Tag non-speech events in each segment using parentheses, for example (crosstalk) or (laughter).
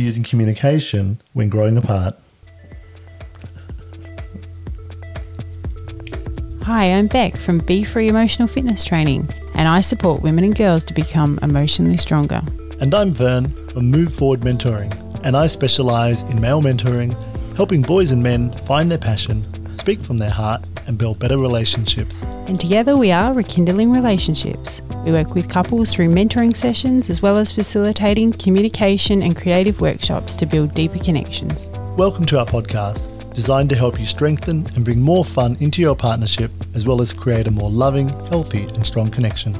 using communication when growing apart. Hi, I'm Beck from Be Free Emotional Fitness Training, and I support women and girls to become emotionally stronger. And I'm Vern from Move Forward Mentoring, and I specialise in male mentoring, helping boys and men find their passion, speak from their heart, and build better relationships. And together we are rekindling relationships. We work with couples through mentoring sessions as well as facilitating communication and creative workshops to build deeper connections. Welcome to our podcast, designed to help you strengthen and bring more fun into your partnership, as well as create a more loving, healthy, and strong connection.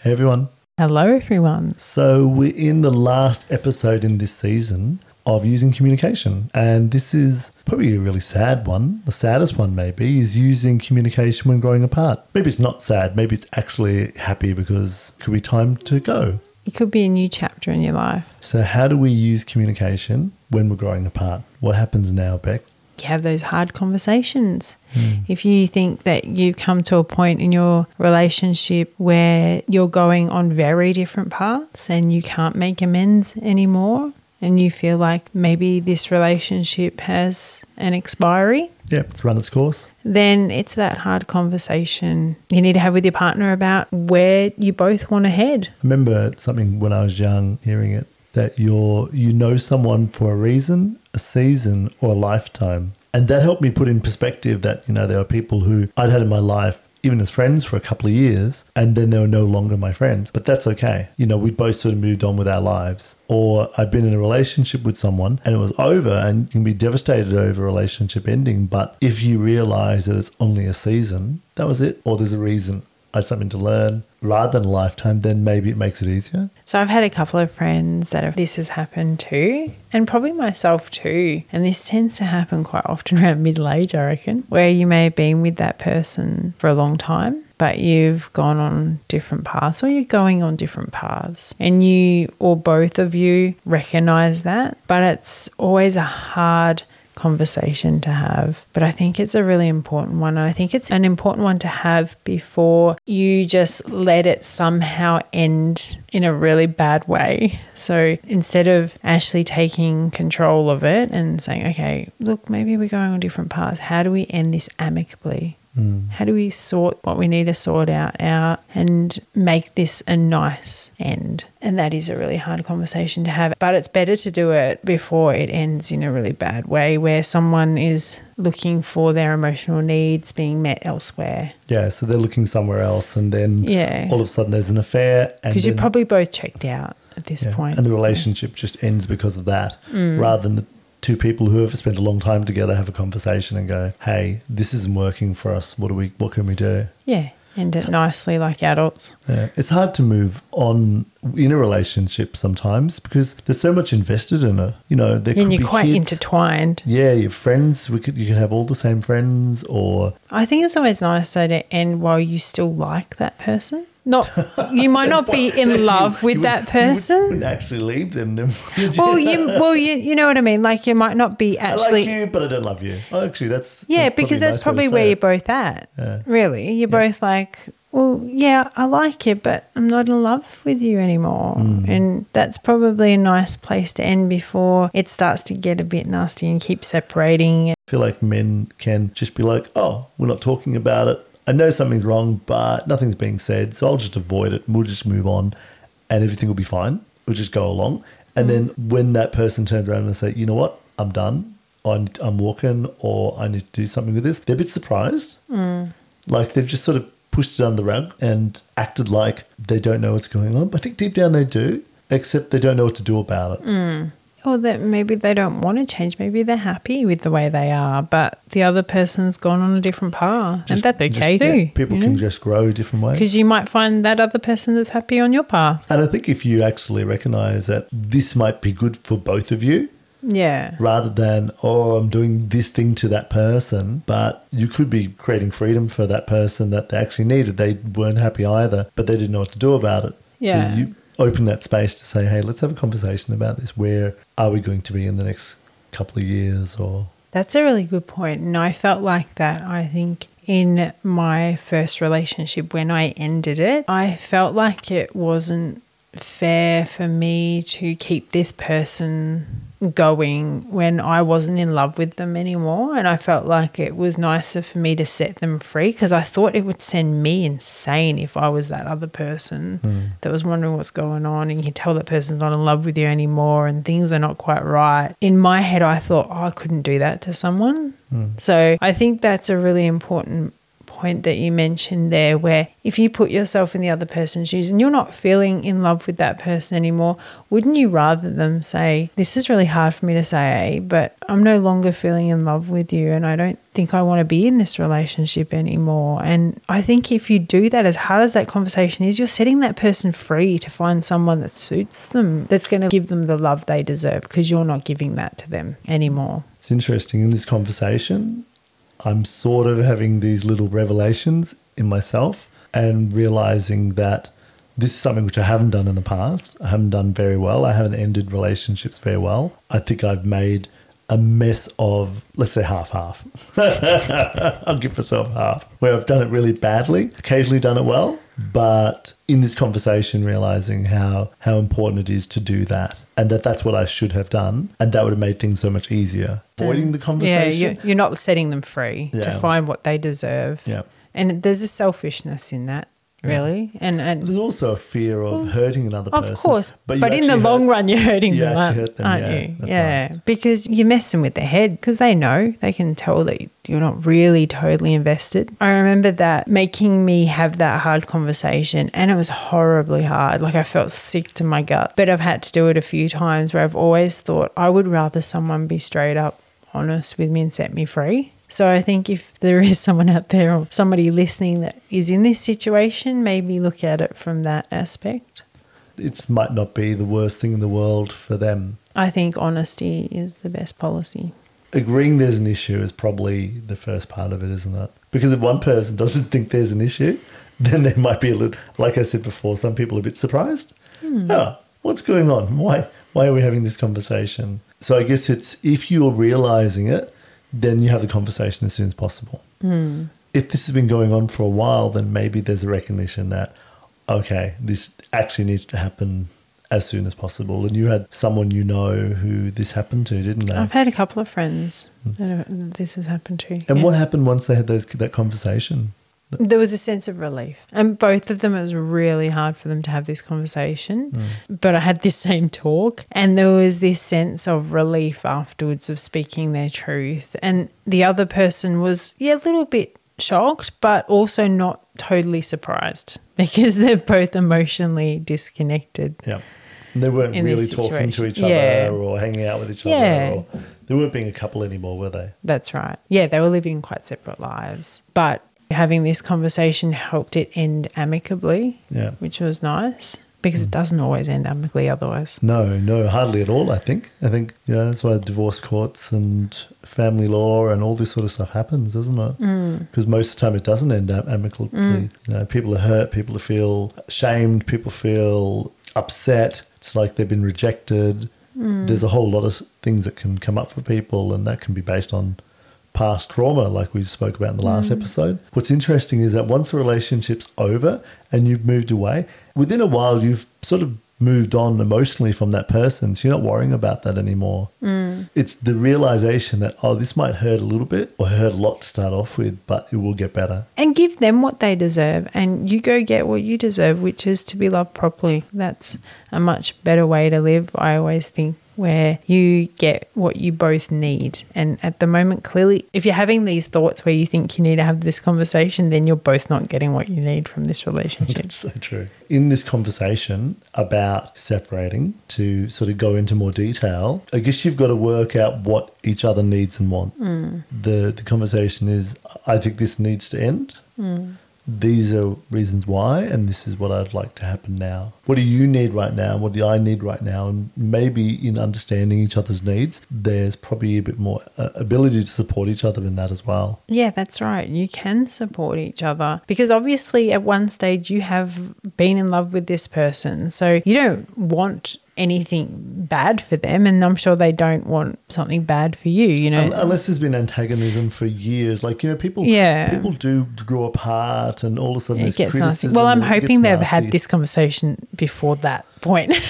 Hey everyone. Hello, everyone. So, we're in the last episode in this season of using communication, and this is probably a really sad one. The saddest one, maybe, is using communication when growing apart. Maybe it's not sad, maybe it's actually happy because it could be time to go. It could be a new chapter in your life. So, how do we use communication when we're growing apart? What happens now, Beck? You have those hard conversations. Hmm. If you think that you've come to a point in your relationship where you're going on very different paths and you can't make amends anymore, and you feel like maybe this relationship has an expiry, Yeah, it's run its course. then it's that hard conversation you need to have with your partner about where you both want to head. I remember something when I was young, hearing it that you're you know someone for a reason, a season, or a lifetime, and that helped me put in perspective that you know there are people who I'd had in my life. Even as friends for a couple of years, and then they were no longer my friends. But that's okay. You know, we'd both sort of moved on with our lives. Or I've been in a relationship with someone and it was over, and you can be devastated over a relationship ending. But if you realize that it's only a season, that was it. Or there's a reason. I had something to learn rather than a lifetime, then maybe it makes it easier. So I've had a couple of friends that have, this has happened to, and probably myself too. And this tends to happen quite often (laughs) around middle age, I reckon, where you may have been with that person for a long time, but you've gone on different paths or you're going on different paths. And you or both of you recognize that, but it's always a hard conversation to have. But I think it's a really important one. And I think it's an important one to have before you just let it somehow end in a really bad way. So instead of actually taking control of it and saying, okay, look, maybe we're going on different paths. How do we end this amicably? How do we sort what we need to sort out out and make this a nice end? And that is a really hard conversation to have. But it's better to do it before it ends in a really bad way where someone is looking for their emotional needs being met elsewhere. Yeah, so they're looking somewhere else, and then Yeah. all of a sudden there's an affair, and Because you're probably both checked out at this yeah, point. and the relationship just ends because of that, Mm. rather than the two people who have spent a long time together have a conversation and go, "Hey, this isn't working for us. What do we? What can we do?" yeah. End it nicely like adults. Yeah, it's hard to move on in a relationship sometimes because there's so much invested in it. You know, there could And you're be quite kids. intertwined. Yeah, your friends. We could you could have all the same friends, or I think it's always nice though to end while you still like that person. Not you might not be (laughs) in love with You that wouldn't- you wouldn't actually leave them. then would you? Well, you well you you know what I mean. Like you might not be I actually. like you, but I don't love you. Oh, actually, that's yeah, that's because probably that's nice probably where you're both at. Yeah. Really, you're both like, well, yeah, I like you, but I'm not in love with you anymore. Mm. And that's probably a nice place to end before it starts to get a bit nasty and keep separating. I feel like men can just be like, oh, we're not talking about it. I know something's wrong, but nothing's being said, so I'll just avoid it and we'll just move on and everything will be fine. We'll just go along. And mm-hmm. then when that person turns around and say, you know what, I'm done, I'm, I'm walking or I need to do something with this, they're a bit surprised. Mm. Like they've just sort of pushed it under the rug and acted like they don't know what's going on. But I think deep down they do, except they don't know what to do about it. Mm. Or that maybe they don't want to change. Maybe they're happy with the way they are, but the other person's gone on a different path. and that's Just- okay yeah, too. people can just grow different ways. Because you might find that other person that's happy on your path. And I think if you actually recognize that this might be good for both of you, Yeah. rather than, oh, I'm doing this thing to that person, but you could be creating freedom for that person that they actually needed. They weren't happy either, but they didn't know what to do about it. Yeah. So you open that space to say, hey, let's have a conversation about this. Where are we going to be in the next couple of years or That's a really good point. And I felt like that, I think, in my first relationship when I ended it. I felt like it wasn't fair for me to keep this person going when I wasn't in love with them anymore. And I felt like it was nicer for me to set them free because I thought it would send me insane if I was that other person hmm. that was wondering what's going on. And you can tell that person's not in love with you anymore and things are not quite right. In my head, I thought, oh, I couldn't do that to someone. Hmm. So I think that's a really important point that you mentioned there where if you put yourself in the other person's shoes and you're not feeling in love with that person anymore, wouldn't you rather them say, This is really hard for me to say, eh, but I'm no longer feeling in love with you and I don't think I want to be in this relationship anymore. And I think if you do that, as hard as that conversation is, you're setting that person free to find someone that suits them, that's going to give them the love they deserve because you're not giving that to them anymore. It's interesting in this conversation. I'm sort of having these little revelations in myself and realizing that this is something which I haven't done in the past. I haven't done very well. I haven't ended relationships very well. I think I've made a mess of, let's say, half half. (laughs) I'll give myself half, where I've done it really badly, occasionally done it well, but in this conversation, realizing how, how important it is to do that and that that's what I should have done. And that would have made things so much easier. Avoiding mm. the Yeah, conversation. you're, you're not setting them free Yeah. to find what they deserve. Yeah. And there's a selfishness in that, really. And, and There's also a fear of hurting another person. Of course, but, you in the actually long run, you're hurting you them, hurt them, aren't yeah, you? yeah, because you're messing with their head because they know they can tell that you're not really totally invested. I remember that making me have that hard conversation, and it was horribly hard. Like I felt sick to my gut, but I've had to do it a few times where I've always thought I would rather someone be straight up honest with me and set me free. So I think if there is someone out there or somebody listening that is in this situation, maybe look at it from that aspect. It might not be the worst thing in the world for them. I think honesty is the best policy. Agreeing there's an issue is probably the first part of it, isn't it? Because if one person doesn't think there's an issue, (laughs) then they might be a little, like I said before, some people are a bit surprised. Oh, what's going on? Why, why are we having this conversation? So I guess it's if you're realizing it, then you have the conversation as soon as possible. Hmm. If this has been going on for a while, then maybe there's a recognition that, okay, this actually needs to happen as soon as possible. And you had someone you know who this happened to, didn't they? I've had a couple of friends hmm. that this has happened to. and yeah. what happened once they had those, that conversation? There was a sense of relief. And both of them, it was really hard for them to have this conversation. Mm. But I had this (laughs) same talk, and there was this sense of relief afterwards of speaking their truth. And the other person was, yeah, a little bit shocked, but also not totally surprised (laughs) because they're both emotionally disconnected. Yeah. They weren't really talking to each. Yeah. other or hanging out with each Yeah. other. Or they weren't being a couple anymore, were they? That's right. Yeah, they were living quite separate lives. But having this conversation helped it end amicably, Yeah. which was nice because it mm. doesn't always end amicably otherwise. No, no, hardly at all, I think. I think, you know, that's why divorce courts and family law and all this sort of stuff happens, doesn't it? Mm. Because most of the time it doesn't end am- amicably. Mm. You know, people are hurt, people feel shamed, people feel upset. It's like they've been rejected. There's a whole lot of things that can come up for people, and that can be based on past trauma, like we spoke about in the last mm. episode. What's interesting is that once a relationship's over and you've moved away, within a while you've sort of moved on emotionally from that person. So you're not worrying about that anymore. Mm. It's the realization that, oh, this might hurt a little bit or hurt a lot to start off with, but it will get better. And give them what they deserve, and you go get what you deserve, which is to be loved properly. That's a much better way to live, I always think, where you get what you both need. And at the moment, clearly, if you're having these thoughts where you think you need to have this conversation, then you're both not getting what you need from this relationship. It's (laughs) so true. In this conversation about separating, to sort of go into more detail, I guess you've got to work out what each other needs and want. Mm. The the conversation is, I think this needs to end. Mm. These are reasons why, and this is what I'd like to happen now. What do you need right now? What do I need right now? And maybe in understanding each other's needs, there's probably a bit more uh, ability to support each other in that as well. Yeah, that's right. You can support each other because obviously at one stage you have been in love with this person. So you don't want anything bad for them, and I'm sure they don't want something bad for you. You know, Unless there's been antagonism for years, like you know, people, Yeah. people do grow apart, and all of a sudden it gets nasty. Well, I'm and it gets hoping they've nasty. had this conversation before that point. (laughs)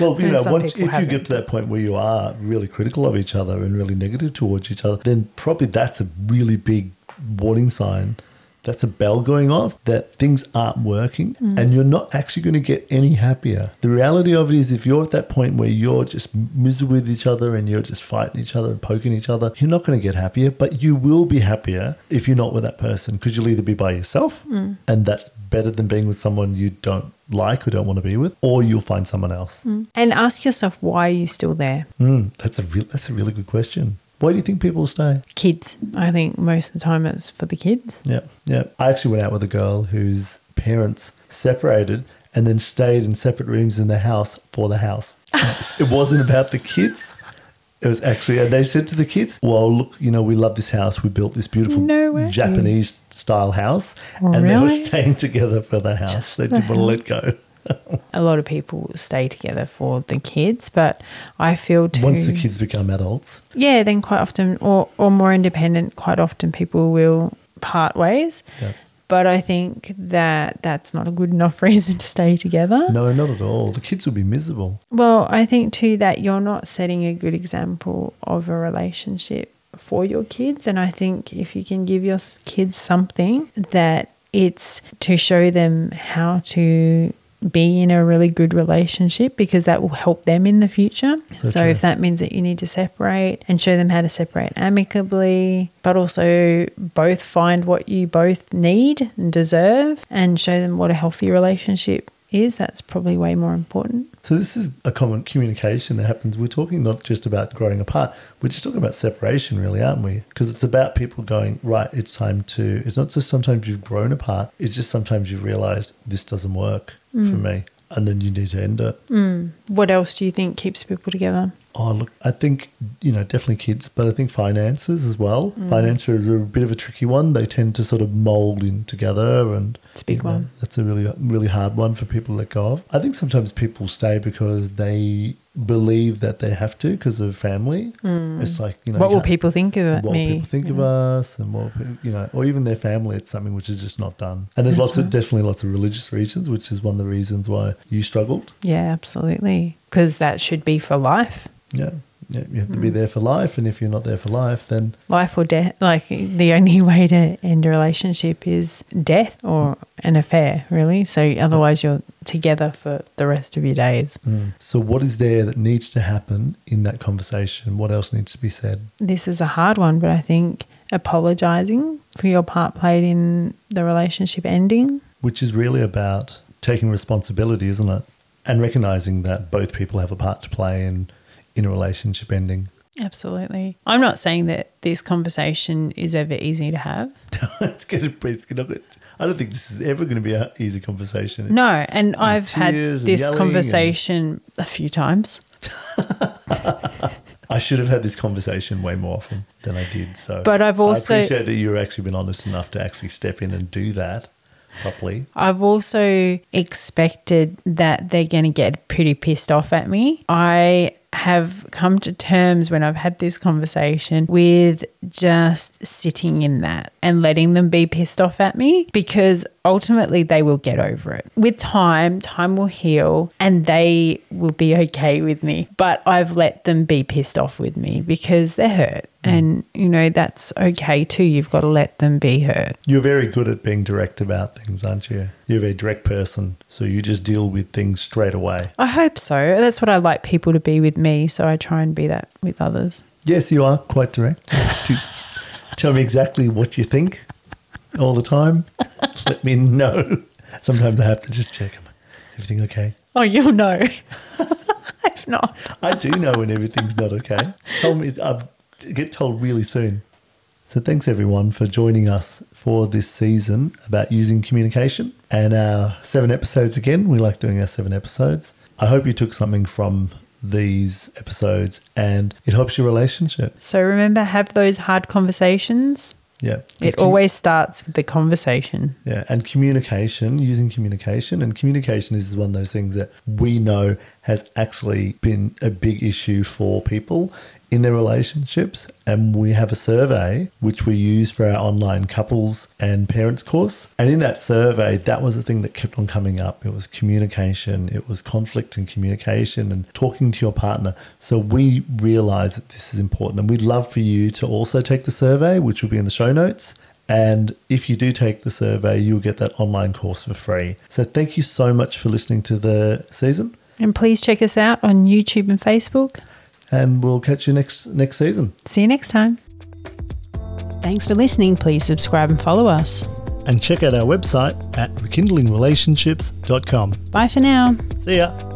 Well, you (laughs) know, once if you haven't. get to that point where you are really critical of each other and really negative towards each other, then probably that's a really big warning sign. That's a bell going off that things aren't working Mm. and you're not actually going to get any happier. The reality of it is, if you're at that point where you're just miserable with each other and you're just fighting each other and poking each other, you're not going to get happier, but you will be happier if you're not with that person because you'll either be by yourself Mm. and that's better than being with someone you don't like or don't want to be with, or you'll find someone else. and ask yourself, why are you still there? Mm, that's a real, that's a really good question. Why do you think people stay? Kids. I think most of the time it's for the kids. Yeah, yeah. I actually went out with a girl whose parents separated and then stayed in separate rooms in the house for the house. (laughs) it wasn't about the kids. It was actually, and they said to the kids, "Well, look, you know, we love this house. We built this beautiful No. Japanese style house, and they were staying (laughs) together for the house. Just they didn't want to let go. A lot of people stay together for the kids, but I feel too. Once the kids become adults, Yeah, then quite often, or, or more independent, quite often people will part ways. Yeah. But I think that that's not a good enough (laughs) reason to stay together. no, not at all. The kids will be miserable. Well, I think too that you're not setting a good example of a relationship for your kids. And I think if you can give your kids something that it's to show them how to be in a really good relationship because that will help them in the future. So So, if that means that you need to separate and show them how to separate amicably, but also both find what you both need and deserve and show them what a healthy relationship is, that's probably way more important. So this is a common communication that happens. We're talking not just about growing apart. We're just talking about separation, really, aren't we? Because it's about people going right. It's time to. It's not just sometimes you've grown apart. It's just sometimes you realize this doesn't work for mm. me, and then you need to end it. Mm. What else do you think keeps people together? Oh, look, I think, you know, definitely kids, but I think finances as well. Mm. Finances are a bit of a tricky one. They tend to sort of mold in together and It's a big you know, one. That's a really, really hard one for people to let go of. I think sometimes people stay because they believe that they have to because of family. Hmm. It's like, you know, what will people think of what will me? people think of us and what people- you know or even their family it's something which is just not done and there's lots of definitely lots of religious reasons which is one of the reasons why you struggled Yeah, absolutely. Because that should be for life. yeah yeah you have to Mm. be there for life and if you're not there for life then Life or death. Like the only (laughs) way to end a relationship is death or an affair, really. So otherwise, you're together for the rest of your days. so what is there that needs to happen in that conversation what else needs to be said This is a hard one, but I think apologizing for your part played in the relationship ending. which is really about taking responsibility isn't it and recognizing that both people have a part to play in in a relationship ending Absolutely. I'm not saying that this conversation is ever easy to have. (laughs) it's gonna it's gonna I don't think this is ever going to be an easy conversation. No, and I've had this conversation a few times. (laughs) I should have had this conversation way more often than I did. So, But I've also- I appreciate that you've actually been honest enough to actually step in and do that properly. I've also expected that they're going to get pretty pissed off at me. I have come to terms when I've had this conversation with just sitting in that and letting them be pissed off at me because ultimately they will get over it. With time, time will heal and they will be okay with me. But I've let them be pissed off with me because they're hurt. Mm. And, you know, that's okay too. You've got to let them be hurt. You're very good at being direct about things, aren't you? You're a very direct person, so you just deal with things straight away. I hope so. That's what I like people to be with me, so I try and be that with others. Yes, you are quite direct. (laughs) Tell me exactly what you think all the time. Let me know. Sometimes I have to just check. Everything okay? Oh, you'll know. (laughs) if not, I do know when everything's not okay. Tell me, I get told really soon. So thanks everyone for joining us for this season about using communication and our seven episodes again. We like doing our seven episodes. I hope you took something from these episodes and it helps your relationship. so remember, have those hard conversations Yeah. It always starts with the conversation. Yeah, and communication, using communication, and communication is one of those things that we know has actually been a big issue for people in their relationships. And we have a survey which we use for our online couples and parents course. And in that survey, that was the thing that kept on coming up. It was communication, it was conflict and communication and talking to your partner. So we realize that this is important. And we'd love for you to also take the survey, which will be in the show notes. And if you do take the survey, you'll get that online course for free. So thank you so much for listening to the season. And please check us out on YouTube and Facebook. And we'll catch you next next season. See you next time. Thanks for listening. Please subscribe and follow us. And check out our website at rekindlingrelationships.com. Bye for now. See ya.